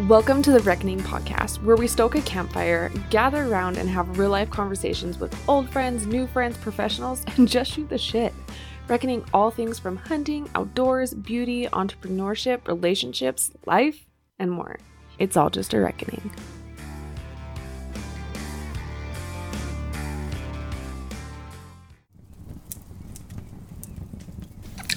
Welcome to the Reckoning podcast, where we stoke a campfire, gather around, and have real life conversations with old friends, new friends, professionals, and just shoot the shit. Reckoning all things from hunting, outdoors, beauty, entrepreneurship, relationships, life, and more. It's all just a reckoning.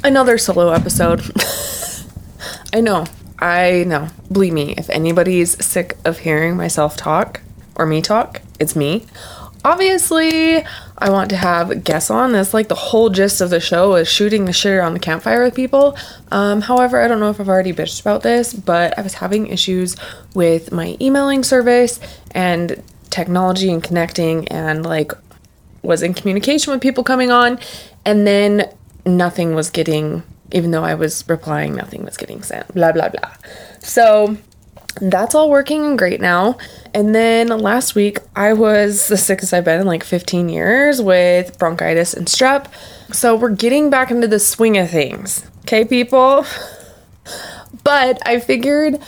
Another solo episode. I know, I know. Believe me, if anybody's sick of hearing myself talk or me talk, it's me. Obviously, I want to have guests on. That's like the whole gist of the show is shooting the shit around the campfire with people. Um, however, I don't know if I've already bitched about this, but I was having issues with my emailing service and technology and connecting and like was in communication with people coming on and then nothing was getting even though I was replying, nothing was getting sent. Blah, blah, blah. So that's all working great now. And then last week, I was the sickest I've been in like 15 years with bronchitis and strep. So we're getting back into the swing of things. Okay, people? But I figured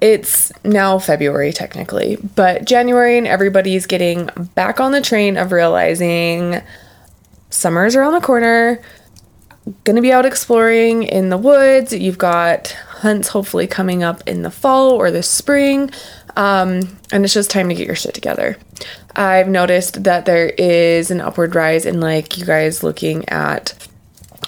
it's now February technically, but January and everybody's getting back on the train of realizing summer's around the corner going to be out exploring in the woods. You've got hunts hopefully coming up in the fall or the spring. Um, and it's just time to get your shit together. I've noticed that there is an upward rise in like you guys looking at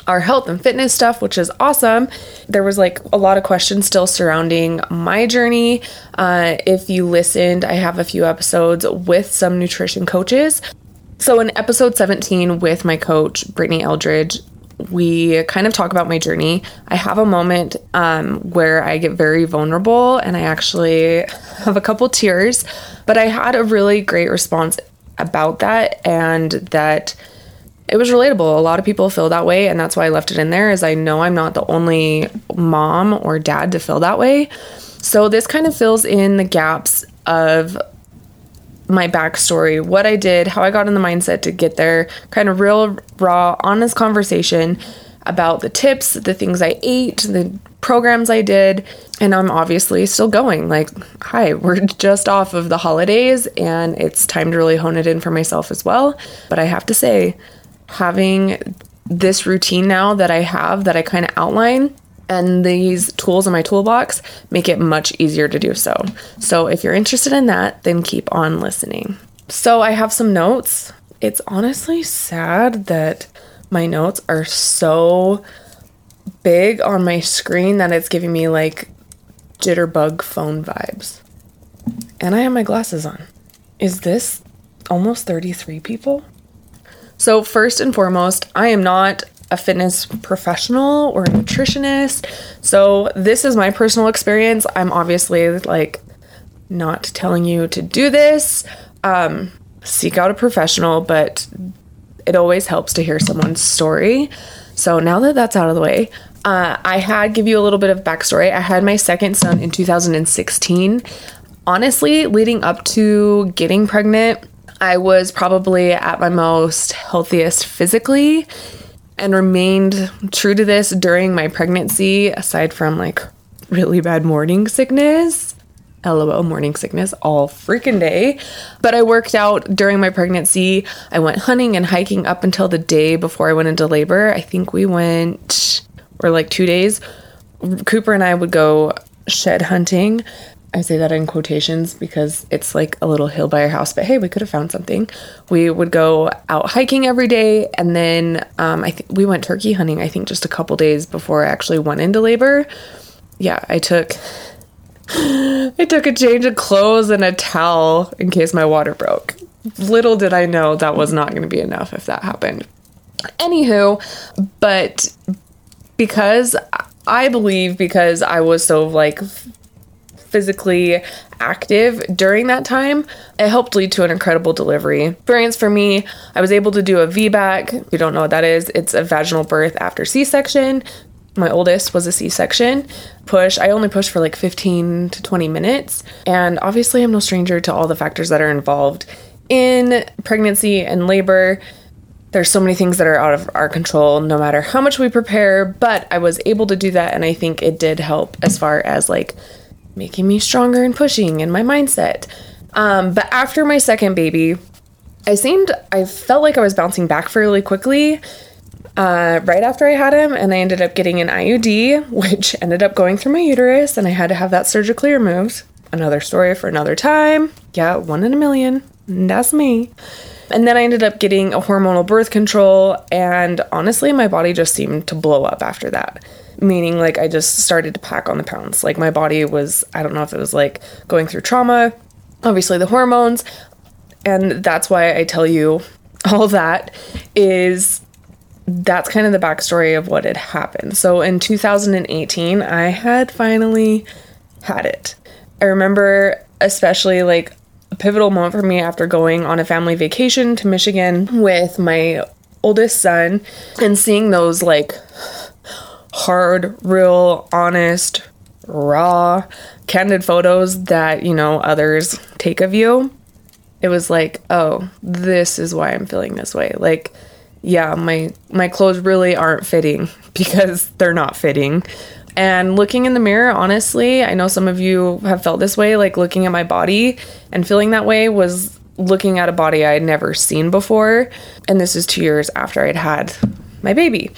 our health and fitness stuff, which is awesome. There was like a lot of questions still surrounding my journey. Uh, if you listened, I have a few episodes with some nutrition coaches. So, in episode 17 with my coach, Brittany Eldridge, we kind of talk about my journey. I have a moment um, where I get very vulnerable and I actually have a couple tears, but I had a really great response about that and that it was relatable. A lot of people feel that way, and that's why I left it in there. Is I know I'm not the only mom or dad to feel that way. So this kind of fills in the gaps of my backstory, what I did, how I got in the mindset to get there, kind of real, raw, honest conversation about the tips, the things I ate, the programs I did, and I'm obviously still going. Like, hi, we're just off of the holidays and it's time to really hone it in for myself as well. But I have to say, having this routine now that I have that I kind of outline and these tools in my toolbox make it much easier to do so. So if you're interested in that, then keep on listening. So I have some notes. It's honestly sad that my notes are so big on my screen that it's giving me like jitterbug phone vibes. And I have my glasses on. Is this almost 33 people? So, first and foremost, I am not a fitness professional or a nutritionist. So, this is my personal experience. I'm obviously like not telling you to do this. Um, seek out a professional, but it always helps to hear someone's story. So, now that that's out of the way, uh, I had give you a little bit of backstory. I had my second son in 2016. Honestly, leading up to getting pregnant, I was probably at my most healthiest physically and remained true to this during my pregnancy, aside from like really bad morning sickness. LOL, morning sickness all freaking day. But I worked out during my pregnancy. I went hunting and hiking up until the day before I went into labor. I think we went, or like two days. Cooper and I would go shed hunting I say that in quotations because it's like a little hill by our house, but hey, we could have found something. We would go out hiking every day, and then um, I think we went turkey hunting. I think just a couple days before I actually went into labor. Yeah, I took I took a change of clothes and a towel in case my water broke. Little did I know that was not going to be enough if that happened. Anywho, but because I believe because I was so like physically active during that time, it helped lead to an incredible delivery experience for me. I was able to do a VBAC. If you don't know what that is, it's a vaginal birth after C section. My oldest was a C section push. I only pushed for like 15 to 20 minutes. And obviously, I'm no stranger to all the factors that are involved in pregnancy and labor there's so many things that are out of our control no matter how much we prepare but i was able to do that and i think it did help as far as like making me stronger and pushing in my mindset. Um, but after my second baby, I seemed, I felt like I was bouncing back fairly quickly uh, right after I had him, and I ended up getting an IUD, which ended up going through my uterus, and I had to have that surgically removed. Another story for another time. Yeah, one in a million. That's me. And then I ended up getting a hormonal birth control, and honestly, my body just seemed to blow up after that. Meaning, like, I just started to pack on the pounds. Like, my body was, I don't know if it was like going through trauma, obviously, the hormones. And that's why I tell you all that is that's kind of the backstory of what had happened. So in 2018, I had finally had it. I remember, especially like a pivotal moment for me after going on a family vacation to Michigan with my oldest son and seeing those like hard, real, honest, raw, candid photos that, you know, others take of you. It was like, oh, this is why I'm feeling this way. Like, yeah, my my clothes really aren't fitting because they're not fitting. And looking in the mirror, honestly, I know some of you have felt this way, like looking at my body and feeling that way was looking at a body I had never seen before. And this is 2 years after I'd had my baby.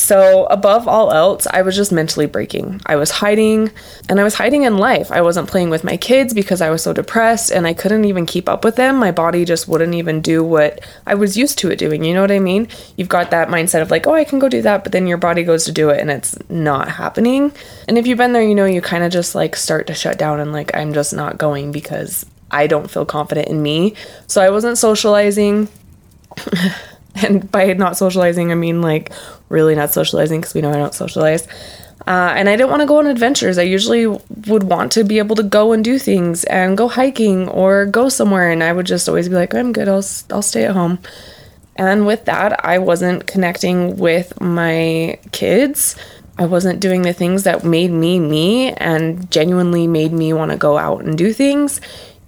So, above all else, I was just mentally breaking. I was hiding, and I was hiding in life. I wasn't playing with my kids because I was so depressed and I couldn't even keep up with them. My body just wouldn't even do what I was used to it doing. You know what I mean? You've got that mindset of like, oh, I can go do that, but then your body goes to do it and it's not happening. And if you've been there, you know, you kind of just like start to shut down and like, I'm just not going because I don't feel confident in me. So, I wasn't socializing. and by not socializing, I mean like really not socializing because we know I don't socialize. Uh, and I didn't want to go on adventures. I usually would want to be able to go and do things and go hiking or go somewhere. And I would just always be like, I'm good. I'll, I'll stay at home. And with that, I wasn't connecting with my kids. I wasn't doing the things that made me me and genuinely made me want to go out and do things.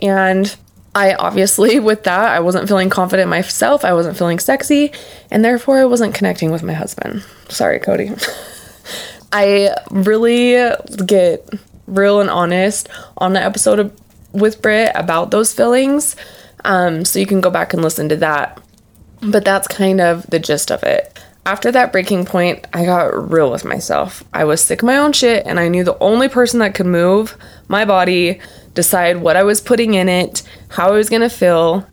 And I obviously, with that, I wasn't feeling confident myself. I wasn't feeling sexy, and therefore I wasn't connecting with my husband. Sorry, Cody. I really get real and honest on the episode of, with Britt about those feelings. Um, so you can go back and listen to that. But that's kind of the gist of it. After that breaking point, I got real with myself. I was sick of my own shit, and I knew the only person that could move my body decide what I was putting in it, how I was going to feel,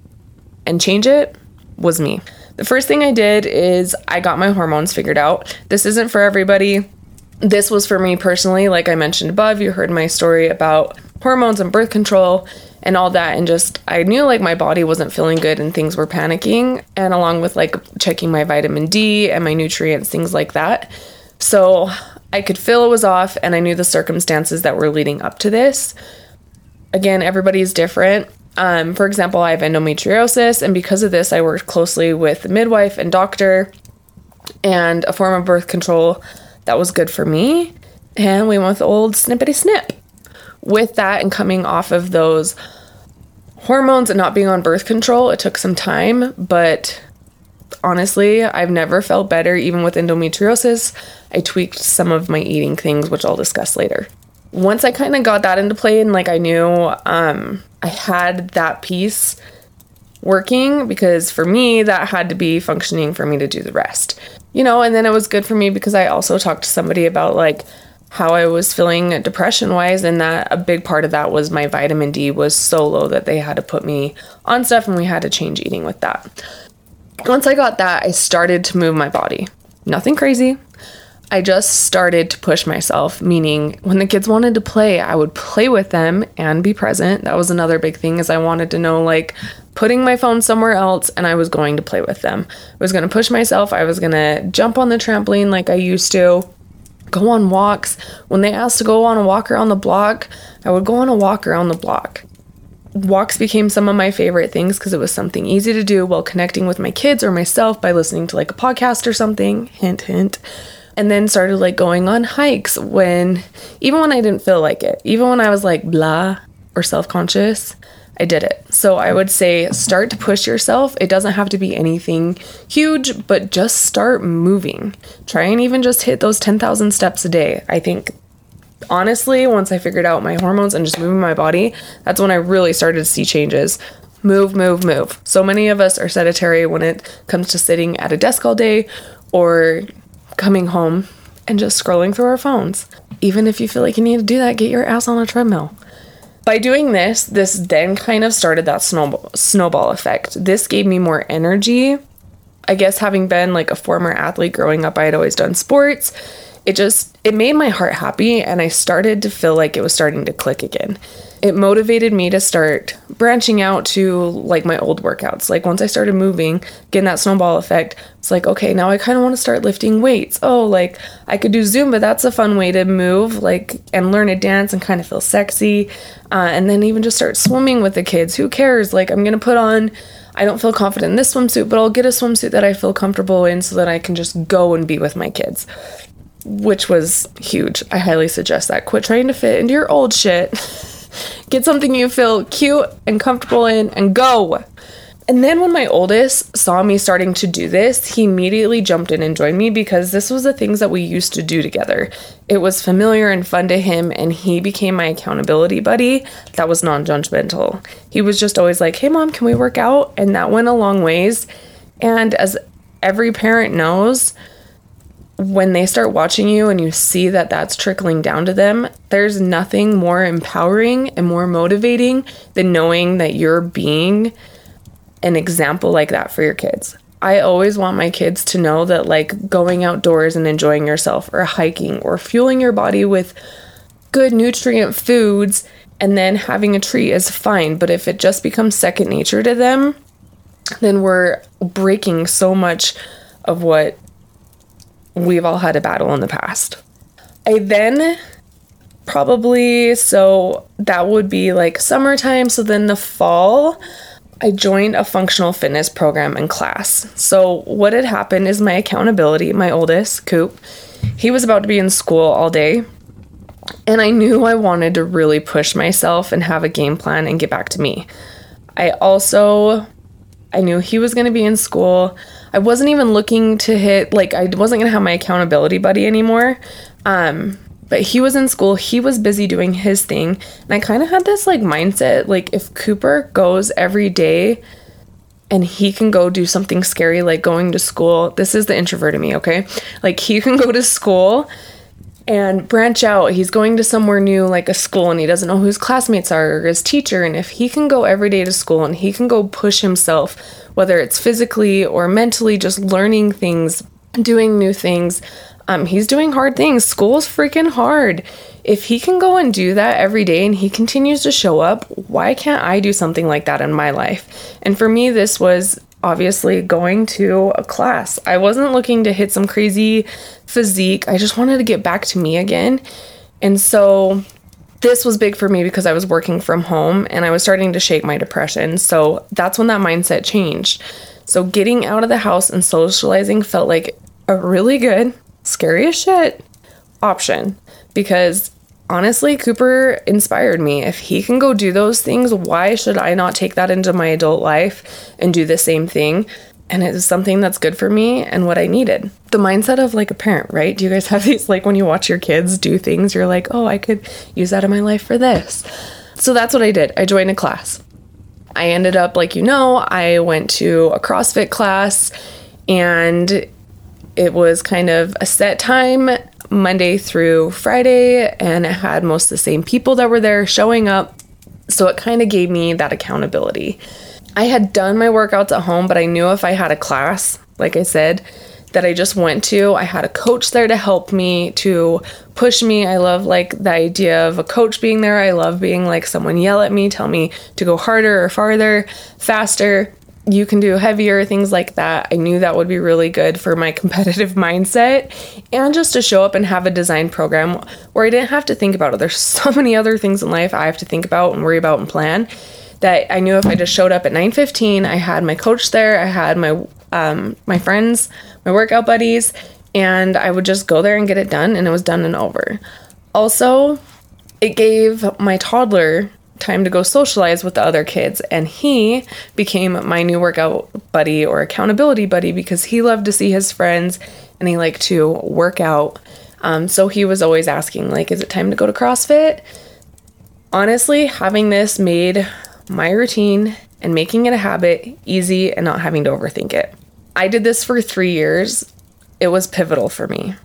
and change it was me. The first thing I did is I got my hormones figured out. This isn't for everybody. This was for me personally. Like I mentioned above, you heard my story about hormones and birth control and all that. And just, I knew like my body wasn't feeling good and things were panicking. And along with like checking my vitamin D and my nutrients, things like that. So I could feel it was off and I knew the circumstances that were leading up to this again, everybody's different. Um, for example, I have endometriosis, and because of this, I worked closely with the midwife and doctor and a form of birth control that was good for me. And we went with old snippety snip. With that, and coming off of those hormones and not being on birth control, it took some time, but honestly, I've never felt better, even with endometriosis. I tweaked some of my eating things, which I'll discuss later once I kind of got that into play and like I knew um, I had that piece working because for me that had to be functioning for me to do the rest. You know, and then it was good for me because I also talked to somebody about like how I was feeling depression wise and that a big part of that was my vitamin D was so low that they had to put me on stuff and we had to change eating with that. Once I got that, I started to move my body. Nothing crazy. I just started to push myself, meaning when the kids wanted to play, I would play with them and be present. That was another big thing is I wanted to know like putting my phone somewhere else and I was going to play with them. I was going to push myself. I was going to jump on the trampoline like I used to, go on walks. When they asked to go on a walk around the block, I would go on a walk around the block. Walks became some of my favorite things because it was something easy to do while connecting with my kids or myself by listening to like a podcast or something. Hint, hint and then started like going on hikes when even when I didn't feel like it, even when I was like blah or self-conscious, I did it. So I would say start to push yourself. It doesn't have to be anything huge, but just start moving. Try and even just hit those 10,000 steps a day. I think honestly, once I figured out my hormones and just moving my body, that's when I really started to see changes. Move, move, move. So many of us are sedentary when it comes to sitting at a desk all day or coming home and just scrolling through our phones. Even if you feel like you need to do that, get your ass on a treadmill. By doing this, this then kind of started that snowball, snowball effect. This gave me more energy. I guess having been like a former athlete growing up, I had always done sports. It just it made my heart happy and I started to feel like it was starting to click again it motivated me to start branching out to like my old workouts. Like once I started moving, getting that snowball effect, it's like, okay, now I kind of want to start lifting weights. Oh, like I could do Zumba. That's a fun way to move, like, and learn a dance and kind of feel sexy. Uh, and then even just start swimming with the kids. Who cares? Like, I'm going to put on, I don't feel confident in this swimsuit, but I'll get a swimsuit that I feel comfortable in so that I can just go and be with my kids. Which was huge. I highly suggest that. Quit trying to fit into your old shit. Get something you feel cute and comfortable in and go. And then when my oldest saw me starting to do this, he immediately jumped in and joined me because this was the things that we used to do together. It was familiar and fun to him, and he became my accountability buddy that was non judgmental. He was just always like, Hey, mom, can we work out? And that went a long ways. And as every parent knows, when they start watching you and you see that that's trickling down to them, there's nothing more empowering and more motivating than knowing that you're being an example like that for your kids. I always want my kids to know that, like, going outdoors and enjoying yourself, or hiking, or fueling your body with good nutrient foods, and then having a treat is fine. But if it just becomes second nature to them, then we're breaking so much of what we've all had a battle in the past. I then probably, so that would be like summertime. So then the fall, I joined a functional fitness program and class. So what had happened is my accountability, my oldest, Coop, he was about to be in school all day. And I knew I wanted to really push myself and have a game plan and get back to me. I also I knew he was going to be in school. I wasn't even looking to hit like I wasn't to have my accountability buddy anymore. Um but he was in school, he was busy doing his thing, and I kind of had this like mindset like if Cooper goes every day and he can go do something scary like going to school. This is the introvert in me, okay? Like he can go to school and branch out. He's going to somewhere new, like a school, and he doesn't know who his classmates are or his teacher. And if he can go every day to school and he can go push himself, whether it's physically or mentally, just learning things, doing new things, um, he's doing hard things. School's freaking hard. If he can go and do that every day and he continues to show up, why can't I do something like that in my life? And for me, this was obviously going to a class. I wasn't looking to hit some crazy physique. I just wanted to get back to me again. And so this was big for me because I was working from home and I was starting to shake my depression. So that's when that mindset changed. So getting out of the house and socializing felt like a really good, scary as shit option because honestly, Cooper inspired me. If he can go do those things, why should I not take that into my adult life and do the same thing? And it is something that's good for me and what I needed. The mindset of like a parent, right? Do you guys have these like when you watch your kids do things, you're like, oh, I could use that in my life for this. So that's what I did. I joined a class. I ended up, like you know, I went to a CrossFit class and it was kind of a set time Monday through Friday, and it had most of the same people that were there showing up. So it kind of gave me that accountability. I had done my workouts at home, but I knew if I had a class, like I said, that I just went to, I had a coach there to help me, to push me. I love like the idea of a coach being there. I love being like someone yell at me, tell me to go harder or farther, faster you can do heavier, things like that. I knew that would be really good for my competitive mindset and just to show up and have a design program where I didn't have to think about it. There's so many other things in life I have to think about and worry about and plan that I knew if I just showed up at 9:15, I had my coach there, I had my um, my friends, my workout buddies, and I would just go there and get it done and it was done and over. Also, it gave my toddler time to go socialize with the other kids. And he became my new workout buddy or accountability buddy because he loved to see his friends and he liked to work out. Um, so he was always asking, like, is it time to go to CrossFit? Honestly, having this made my routine and making it a habit easy and not having to overthink it. I did this for three years. It was pivotal for me.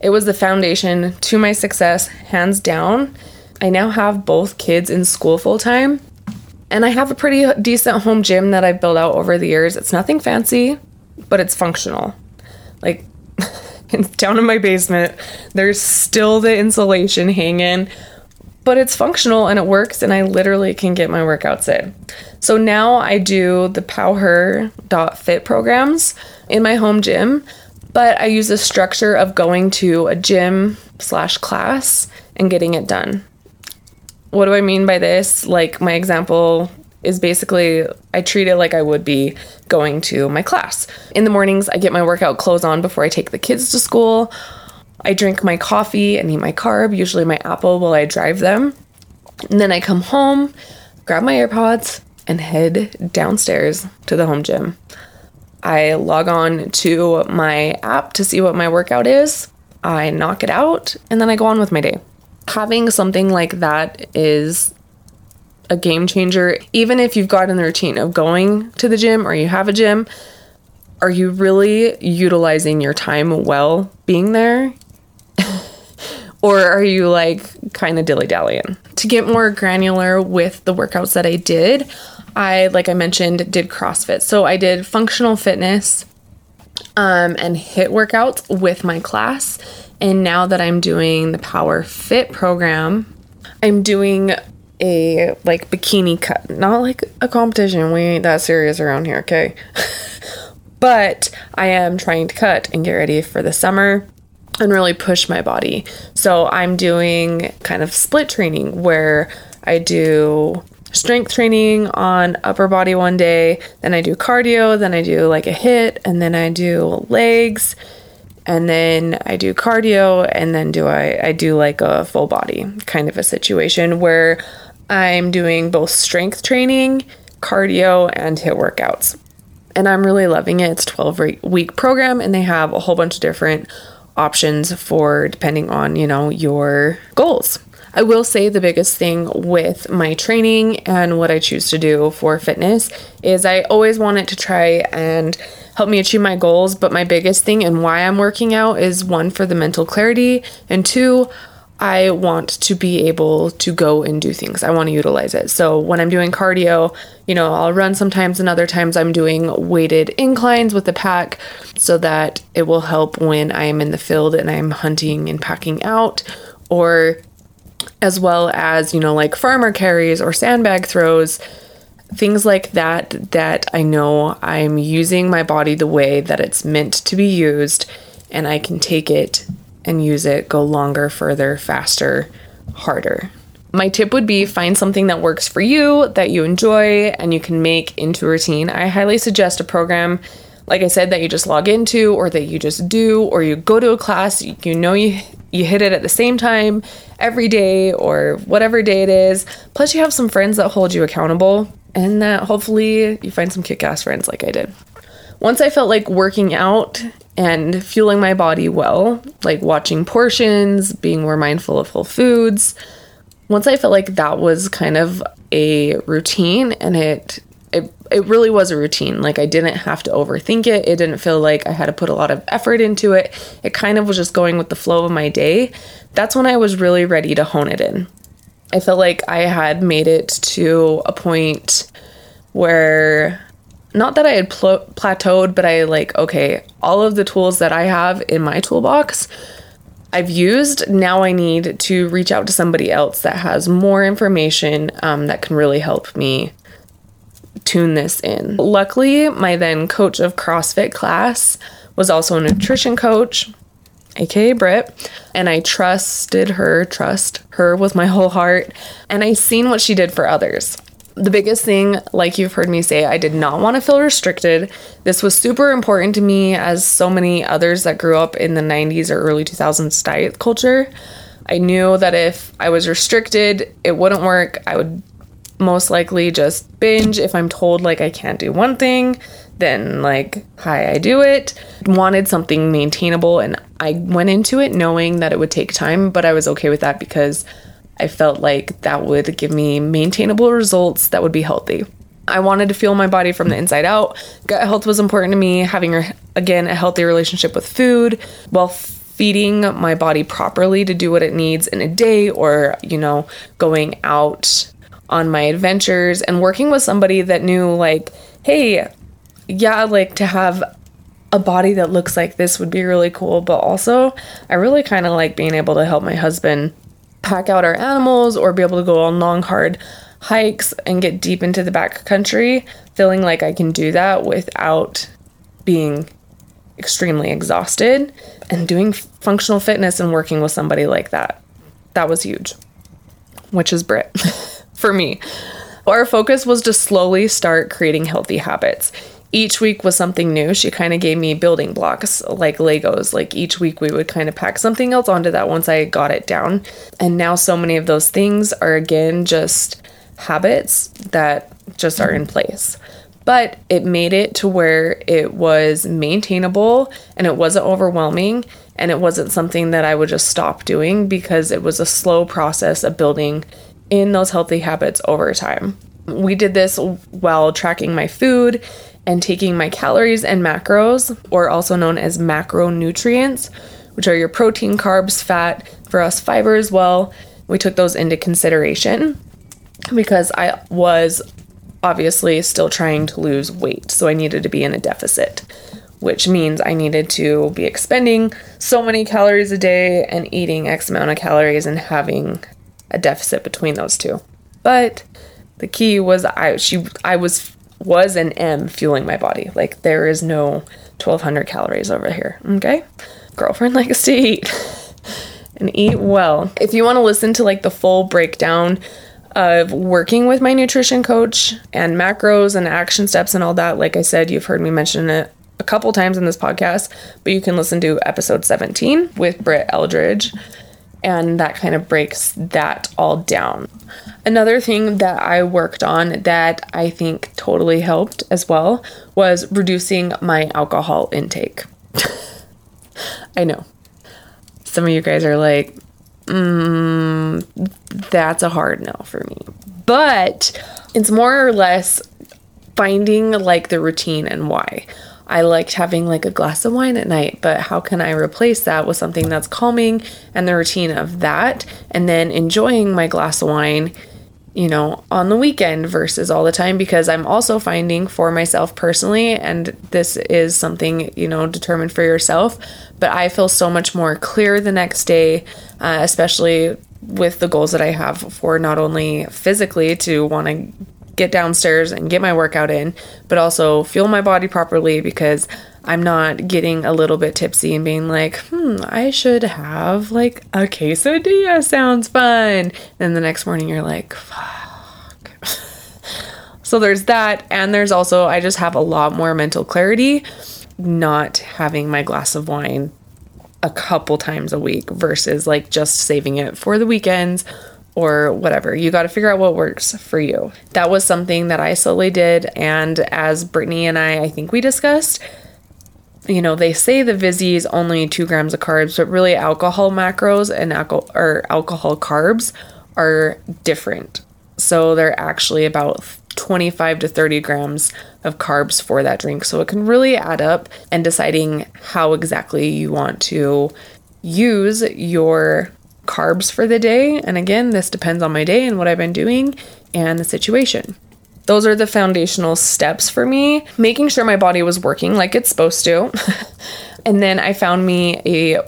It was the foundation to my success, hands down. I now have both kids in school full time, and I have a pretty decent home gym that I've built out over the years. It's nothing fancy, but it's functional. Like, down in my basement, there's still the insulation hanging, but it's functional and it works, and I literally can get my workouts in. So now I do the PowHer.fit programs in my home gym, but I use the structure of going to a gym slash class and getting it done. What do I mean by this? Like, my example is basically I treat it like I would be going to my class. In the mornings, I get my workout clothes on before I take the kids to school. I drink my coffee and eat my carb, usually my apple while I drive them. And then I come home, grab my AirPods, and head downstairs to the home gym. I log on to my app to see what my workout is. I knock it out, and then I go on with my day. Having something like that is a game changer. Even if you've got in the routine of going to the gym or you have a gym, are you really utilizing your time well being there? or are you like kind of dilly dallying? To get more granular with the workouts that I did, I, like I mentioned, did CrossFit. So I did functional fitness um, and HIT workouts with my class. And now that I'm doing the Power Fit program, I'm doing a like bikini cut, not like a competition. We ain't that serious around here, okay? but I am trying to cut and get ready for the summer and really push my body. So I'm doing kind of split training where I do strength training on upper body one day, then I do cardio, then I do like a hit, and then I do legs and then I do cardio and then do I I do like a full body kind of a situation where I'm doing both strength training, cardio and HIIT workouts. And I'm really loving it. It's 12 week program and they have a whole bunch of different options for depending on, you know, your goals. I will say the biggest thing with my training and what I choose to do for fitness is I always want it to try and help me achieve my goals. But my biggest thing and why I'm working out is one for the mental clarity, and two, I want to be able to go and do things. I want to utilize it. So when I'm doing cardio, you know, I'll run sometimes and other times I'm doing weighted inclines with the pack so that it will help when I'm in the field and I'm hunting and packing out or as well as, you know, like farmer carries or sandbag throws, things like that that I know I'm using my body the way that it's meant to be used and I can take it and use it, go longer, further, faster, harder. My tip would be find something that works for you, that you enjoy, and you can make into a routine. I highly suggest a program, like I said, that you just log into, or that you just do, or you go to a class, you know you you hit it at the same time every day or whatever day it is. Plus, you have some friends that hold you accountable, and that hopefully you find some kick ass friends like I did. Once I felt like working out and fueling my body well, like watching portions, being more mindful of whole foods. Once I felt like that was kind of a routine and it it really was a routine. Like I didn't have to overthink it. It didn't feel like I had to put a lot of effort into it. It kind of was just going with the flow of my day. That's when I was really ready to hone it in. I felt like I had made it to a point where not that I had pl- plateaued, but I like, okay, all of the tools that I have in my toolbox, I've used. Now I need to reach out to somebody else that has more information um, that can really help me tune this in. Luckily, my then coach of CrossFit class was also a nutrition coach, aka Britt, and I trusted her, trust her with my whole heart, and I seen what she did for others the biggest thing, like you've heard me say, I did not want to feel restricted. This was super important to me, as so many others that grew up in the 90s or early 2000s diet culture. I knew that if I was restricted, it wouldn't work. I would most likely just binge. If I'm told like I can't do one thing, then like hi i do it. Wanted something maintainable and i went into it knowing that it would take time but i was okay with that because i felt like that would give me maintainable results that would be healthy. I wanted to feel my body from the inside out. Gut health was important to me having again a healthy relationship with food while feeding my body properly to do what it needs in a day or you know going out on my adventures and working with somebody that knew like hey yeah, like to have a body that looks like this would be really cool, but also I really kind of like being able to help my husband pack out our animals or be able to go on long, hard hikes and get deep into the back country, feeling like I can do that without being extremely exhausted and doing functional fitness and working with somebody like that. That was huge, which is Britt for me. Our focus was to slowly start creating healthy habits each week was something new. She kind of gave me building blocks like Legos. Like each week we would kind of pack something else onto that once I got it down. And now so many of those things are again just habits that just are in place. But it made it to where it was maintainable and it wasn't overwhelming and it wasn't something that I would just stop doing because it was a slow process of building in those healthy habits over time. We did this while tracking my food and taking my calories and macros, or also known as macronutrients, which are your protein, carbs, fat, for us, fiber as well. We took those into consideration because I was obviously still trying to lose weight. So I needed to be in a deficit, which means I needed to be expending so many calories a day and eating X amount of calories and having a deficit between those two. But the key was I she I was was and am fueling my body. Like there is no 1200 calories over here. Okay? Girlfriend likes to eat and eat well. If you want to listen to like the full breakdown of working with my nutrition coach and macros and action steps and all that, like I said, you've heard me mention it a couple times in this podcast, but you can listen to episode 17 with Britt Eldridge and that kind of breaks that all down. Another thing that I worked on that I think totally helped as well was reducing my alcohol intake. I know. Some of you guys are like, mm, that's a hard no for me. But it's more or less finding like the routine and why. I liked having like a glass of wine at night, but how can I replace that with something that's calming and the routine of that? And then enjoying my glass of wine, you know, on the weekend versus all the time because I'm also finding for myself personally and this is something, you know, determined for yourself, but I feel so much more clear the next day, uh, especially with the goals that I have for not only physically to want to get downstairs and get my workout in, but also fuel my body properly because I'm not getting a little bit tipsy and being like, hmm, I should have like a quesadilla sounds fun. And the next morning you're like, fuck. so there's that. And there's also, I just have a lot more mental clarity not having my glass of wine a couple times a week versus like just saving it for the weekends or whatever. You got to figure out what works for you. That was something that I slowly did. And as Brittany and I, I think we discussed, you know, they say the Vizzy is only two grams of carbs, but really alcohol macros and alcohol or alcohol carbs are different. So they're actually about 25 to 30 grams of carbs for that drink. So it can really add up and deciding how exactly you want to use your carbs for the day. And again, this depends on my day and what I've been doing and the situation. Those are the foundational steps for me, making sure my body was working like it's supposed to. and then I found me a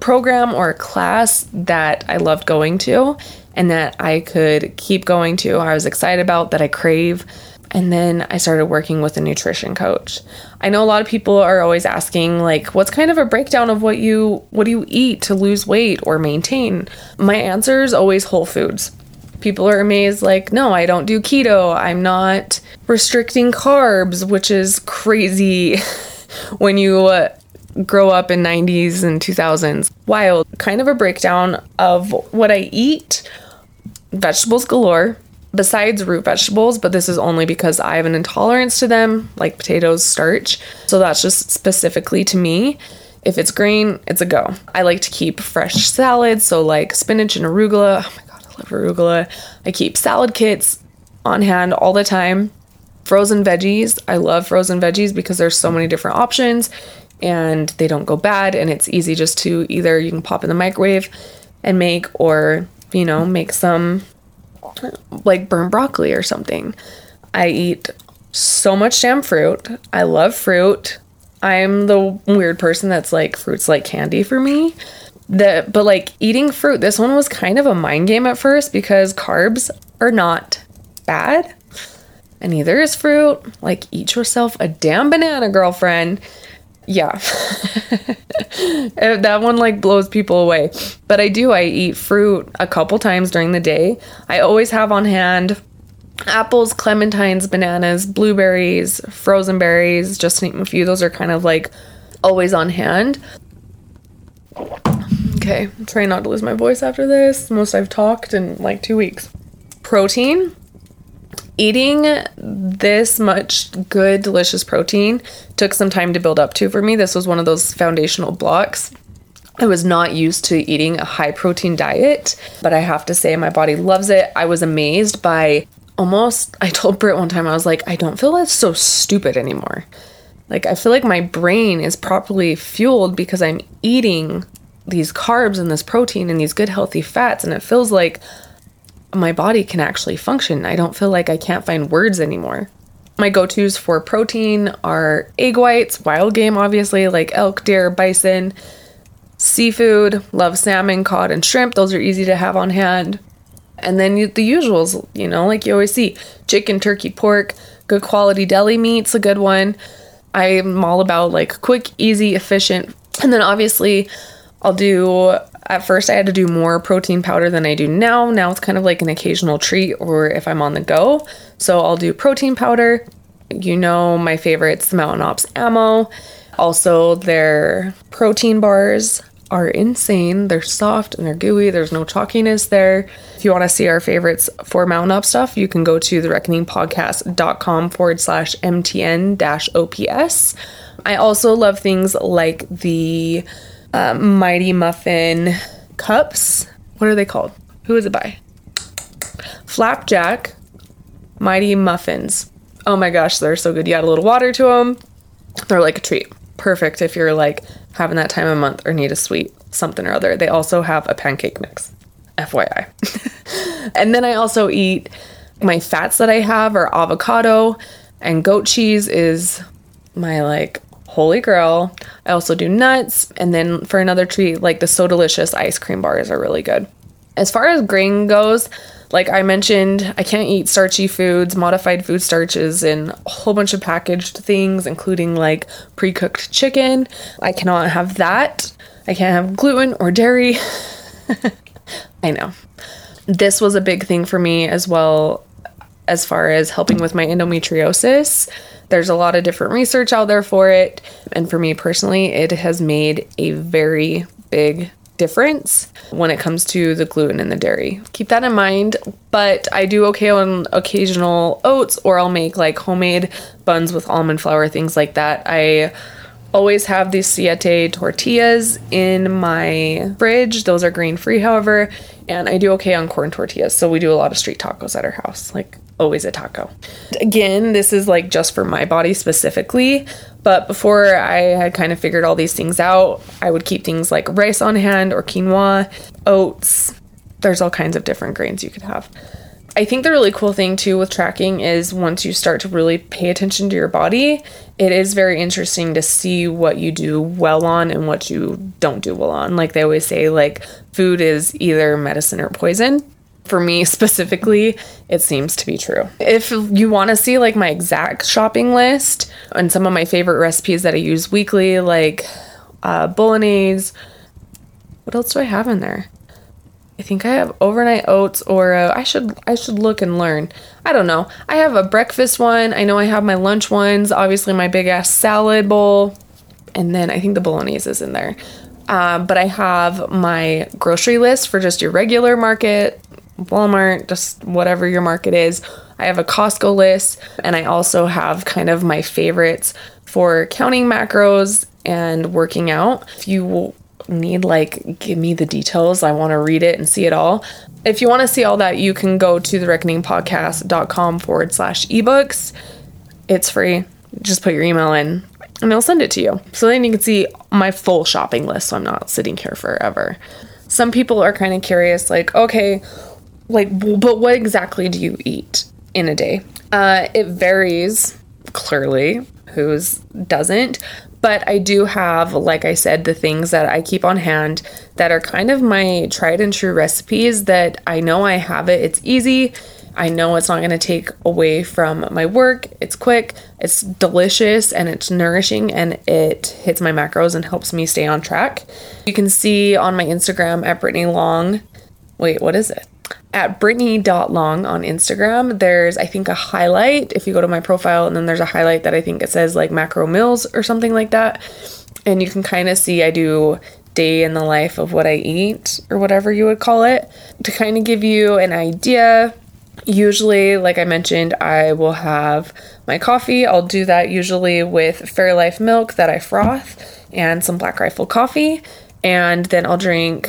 program or a class that I loved going to and that I could keep going to. I was excited about that I crave. And then I started working with a nutrition coach. I know a lot of people are always asking like what's kind of a breakdown of what you what do you eat to lose weight or maintain? My answer is always whole foods. People are amazed like no, I don't do keto. I'm not restricting carbs, which is crazy when you uh, grow up in 90s and 2000s. Wild. Kind of a breakdown of what I eat. Vegetables galore besides root vegetables, but this is only because I have an intolerance to them, like potatoes, starch. So that's just specifically to me. If it's green, it's a go. I like to keep fresh salads, so like spinach and arugula. Oh my god, I love arugula. I keep salad kits on hand all the time. Frozen veggies. I love frozen veggies because there's so many different options and they don't go bad and it's easy just to either you can pop in the microwave and make or you know make some like burnt broccoli or something. I eat so much damn fruit. I love fruit. I'm the weird person that's like fruits like candy for me. The but like eating fruit, this one was kind of a mind game at first because carbs are not bad. And neither is fruit. Like eat yourself a damn banana, girlfriend. Yeah. Uh, that one like blows people away. But I do I eat fruit a couple times during the day. I always have on hand apples, clementines, bananas, blueberries, frozen berries, just to name a few. Those are kind of like always on hand. Okay, I'm trying not to lose my voice after this. Most I've talked in like two weeks. Protein. Eating this much good, delicious protein took some time to build up to for me. This was one of those foundational blocks. I was not used to eating a high protein diet, but I have to say my body loves it. I was amazed by almost I told Britt one time I was like, I don't feel that's so stupid anymore. Like I feel like my brain is properly fueled because I'm eating these carbs and this protein and these good healthy fats and it feels like my body can actually function. I don't feel like I can't find words anymore. My go-tos for protein are egg whites, wild game obviously, like elk, deer, bison, seafood, love salmon, cod and shrimp. Those are easy to have on hand. And then the usuals, you know, like you always see chicken, turkey, pork, good quality deli meat's a good one. I'm all about like quick, easy, efficient. And then obviously, I'll do, at first, I had to do more protein powder than I do now. Now it's kind of like an occasional treat or if I'm on the go. So I'll do protein powder. You know, my favorites, the Mountain Ops Ammo. Also, their protein bars are insane. They're soft and they're gooey. There's no chalkiness there. If you want to see our favorites for Mountain Ops stuff, you can go to thereckoningpodcast.com forward slash MTN dash OPS. I also love things like the uh, Mighty Muffin cups. What are they called? Who is it by? Flapjack Mighty Muffins. Oh my gosh, they're so good. You add a little water to them. They're like a treat. Perfect if you're like having that time of month or need a sweet something or other. They also have a pancake mix. FYI. and then I also eat my fats that I have are avocado and goat cheese is my like holy grail. I also do nuts and then for another treat like the so delicious ice cream bars are really good. As far as grain goes, like I mentioned, I can't eat starchy foods, modified food starches, and a whole bunch of packaged things, including like pre cooked chicken. I cannot have that. I can't have gluten or dairy. I know. This was a big thing for me as well, as far as helping with my endometriosis. There's a lot of different research out there for it. And for me personally, it has made a very big difference when it comes to the gluten and the dairy. Keep that in mind, but I do okay on occasional oats or I'll make like homemade buns with almond flour, things like that. I always have these siete tortillas in my fridge. Those are grain free, however, and I do okay on corn tortillas. So we do a lot of street tacos at our house, like always a taco. Again, this is like just for my body specifically, but before I had kind of figured all these things out, I would keep things like rice on hand or quinoa, oats. There's all kinds of different grains you could have. I think the really cool thing too with tracking is once you start to really pay attention to your body, it is very interesting to see what you do well on and what you don't do well on. Like they always say, like food is either medicine or poison for me specifically, it seems to be true. If you want to see like my exact shopping list and some of my favorite recipes that I use weekly, like uh, bolognese, what else do I have in there? I think I have overnight oats or uh, I should I should look and learn. I don't know. I have a breakfast one. I know I have my lunch ones. Obviously my big ass salad bowl, and then I think the bolognese is in there. Um, but I have my grocery list for just your regular market Walmart, just whatever your market is. I have a Costco list, and I also have kind of my favorites for counting macros and working out. If you need, like, give me the details, I want to read it and see it all. If you want to see all that, you can go to thereckoningpodcast.com forward slash ebooks. It's free. Just put your email in and they'll send it to you. So then you can see my full shopping list so I'm not sitting here forever. Some people are kind of curious, like, okay, like, but what exactly do you eat in a day? Uh, it varies clearly, whose doesn't. But I do have, like I said, the things that I keep on hand that are kind of my tried and true recipes that I know I have it. It's easy. I know it's not going to take away from my work. It's quick, it's delicious, and it's nourishing, and it hits my macros and helps me stay on track. You can see on my Instagram at Brittany Long. Wait, what is it? At Brittany.long on Instagram, there's I think a highlight. If you go to my profile, and then there's a highlight that I think it says like macro meals or something like that. And you can kind of see I do day in the life of what I eat or whatever you would call it to kind of give you an idea Usually, like I mentioned, I will have my coffee. I'll do that usually with Fairlife milk that I froth and some Black Rifle coffee. And then I'll drink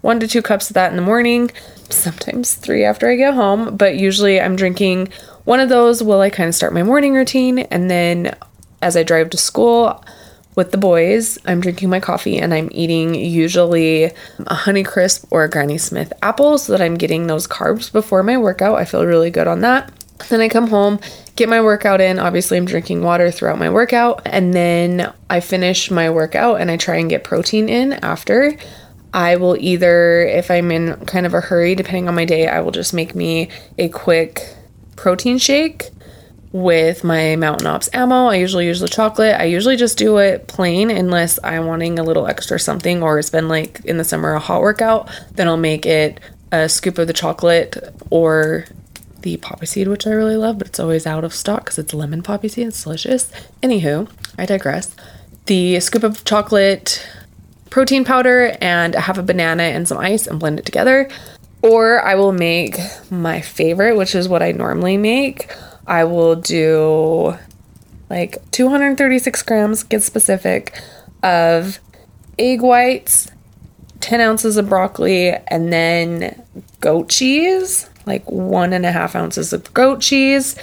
one to two cups of that in the morning, sometimes three after I get home. But usually I'm drinking one of those while I kind of start my morning routine. And then as I drive to school, with the boys, I'm drinking my coffee and I'm eating usually a Honeycrisp or a Granny Smith apple so that I'm getting those carbs before my workout. I feel really good on that. Then I come home, get my workout in. Obviously, I'm drinking water throughout my workout. And then I finish my workout and I try and get protein in after. I will either, if I'm in kind of a hurry, depending on my day, I will just make me a quick protein shake with my Mountain Ops ammo. I usually use the chocolate. I usually just do it plain unless I'm wanting a little extra something or it's been like in the summer a hot workout. Then I'll make it a scoop of the chocolate or the poppy seed, which I really love, but it's always out of stock because it's lemon poppy seed. It's delicious. Anywho, I digress. The scoop of chocolate, protein powder, and I have a banana and some ice and blend it together. Or I will make my favorite, which is what I normally make I will do like 236 grams, get specific, of egg whites, 10 ounces of broccoli, and then goat cheese, like one and a half ounces of goat cheese.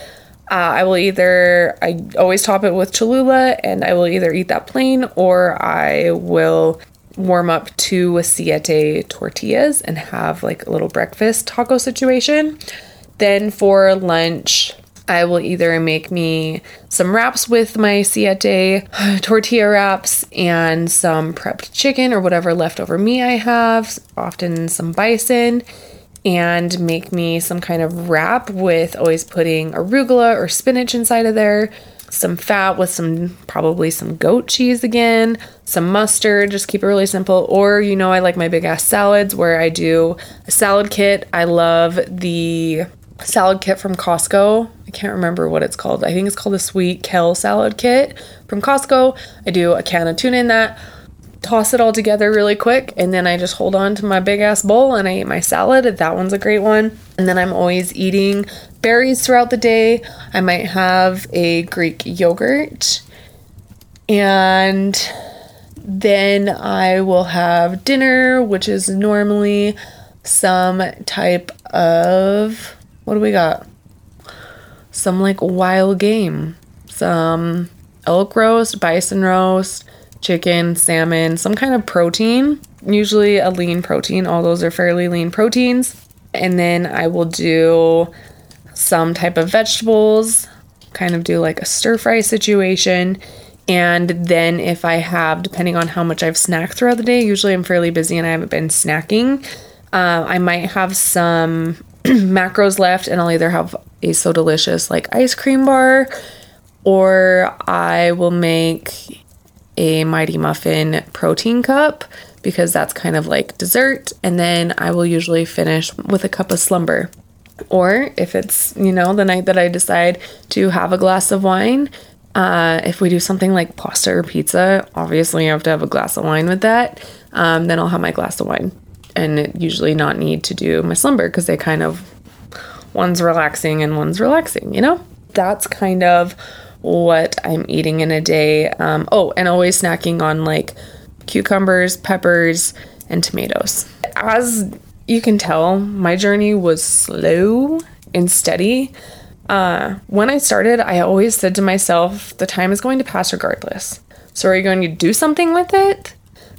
Uh, I will either, I always top it with Cholula, and I will either eat that plain or I will warm up two siete tortillas and have like a little breakfast taco situation. Then for lunch, I will either make me some wraps with my siete tortilla wraps and some prepped chicken or whatever leftover meat I have, often some bison, and make me some kind of wrap with always putting arugula or spinach inside of there, some fat with some probably some goat cheese again, some mustard, just keep it really simple. Or, you know, I like my big ass salads where I do a salad kit. I love the salad kit from Costco. I can't remember what it's called. I think it's called the sweet kale salad kit from Costco. I do a can of tuna in that, toss it all together really quick, and then I just hold on to my big ass bowl and I eat my salad. That one's a great one. And then I'm always eating berries throughout the day. I might have a Greek yogurt. And then I will have dinner, which is normally some type of what do we got? Some like wild game. Some elk roast, bison roast, chicken, salmon, some kind of protein. Usually a lean protein. All those are fairly lean proteins. And then I will do some type of vegetables, kind of do like a stir fry situation. And then if I have, depending on how much I've snacked throughout the day, usually I'm fairly busy and I haven't been snacking. Uh, I might have some macros left and I'll either have a so delicious like ice cream bar or I will make a mighty muffin protein cup because that's kind of like dessert and then I will usually finish with a cup of slumber. Or if it's, you know, the night that I decide to have a glass of wine, uh, if we do something like pasta or pizza, obviously I have to have a glass of wine with that. Um, then I'll have my glass of wine. and usually not need to do my slumber because they kind of one's relaxing and one's relaxing, you know? That's kind of what I'm eating in a day. Um, oh, and always snacking on like cucumbers, peppers, and tomatoes. As you can tell, my journey was slow and steady. Uh, when I started, I always said to myself, the time is going to pass regardless. So, are you going to do something with it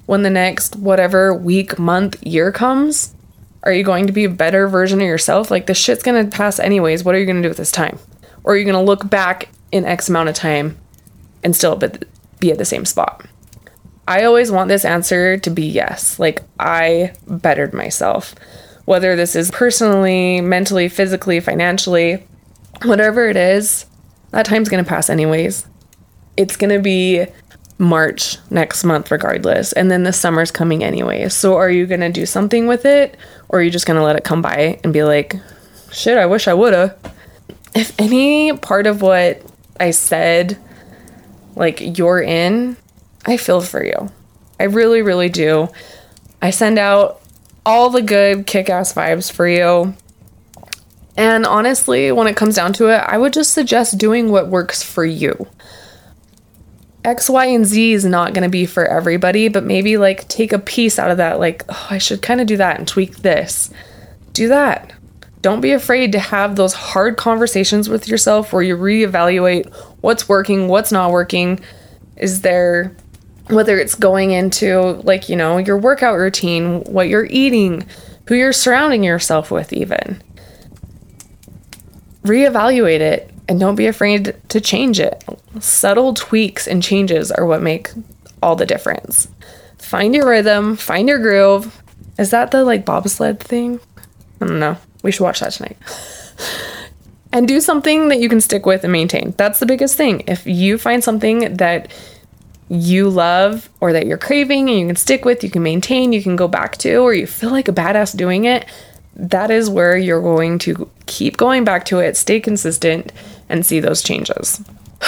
when the next whatever week, month, year comes? Are you going to be a better version of yourself? Like, this shit's gonna pass anyways. What are you gonna do with this time? Or are you gonna look back in X amount of time and still be at the same spot? I always want this answer to be yes. Like, I bettered myself. Whether this is personally, mentally, physically, financially, whatever it is, that time's gonna pass anyways. It's gonna be March next month, regardless. And then the summer's coming anyway. So are you to do something with it? Or are you just to let it come by and be like, shit, I wish I woulda? If any part of what I said, like, you're in, I feel for you. I really, really do. I send out all the good kick ass vibes for you. And honestly, when it comes down to it, I would just suggest doing what works for you. X, Y, and Z is not going to be for everybody, but maybe like take a piece out of that. Like, oh, I should kind of do that and tweak this. Do that. Don't be afraid to have those hard conversations with yourself where you reevaluate what's working, what's not working. Is there, whether it's going into like, you know, your workout routine, what you're eating, who you're surrounding yourself with, even. Reevaluate it and don't be afraid to change it. Subtle tweaks and changes are what make all the difference. Find your rhythm, find your groove. Is that the like bobsled thing? I don't know. We should watch that tonight. and do something that you can stick with and maintain. That's the biggest thing. If you find something that you love or that you're craving and you can stick with, you can maintain, you can go back to, or you feel like a badass doing it, that is where you're going to keep going back to it, stay consistent, and see those changes.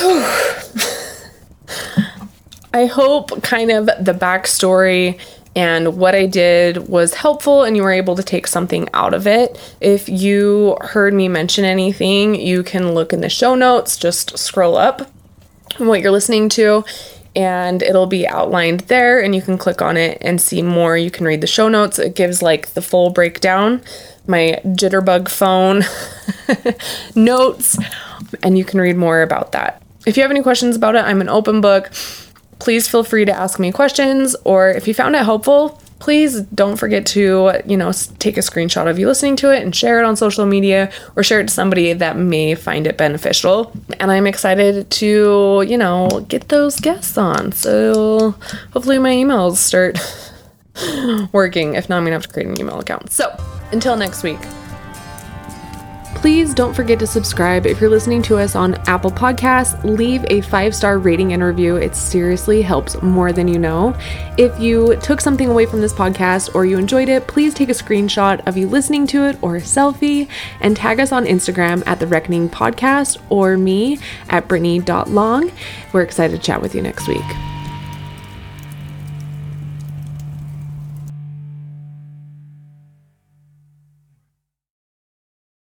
I hope kind of the backstory and what I did was helpful and you were able to take something out of it. If you heard me mention anything, you can look in the show notes, just scroll up what you're listening to and it'll be outlined there and you can click on it and see more. You can read the show notes. It gives like the full breakdown, my jitterbug phone notes, and you can read more about that. If you have any questions about it, I'm an open book. Please feel free to ask me questions or if you found it helpful, please don't forget to, you know, take a screenshot of you listening to it and share it on social media or share it to somebody that may find it beneficial. And I'm excited to, you know, get those guests on. So hopefully my emails start working. If not, I'm going to have to create an email account. So until next week. Please don't forget to subscribe if you're listening to us on Apple Podcasts. Leave a five star rating and review. It seriously helps more than you know. If you took something away from this podcast or you enjoyed it, please take a screenshot of you listening to it or a selfie and tag us on Instagram at The Reckoning Podcast or me at Brittany.long. We're excited to chat with you next week.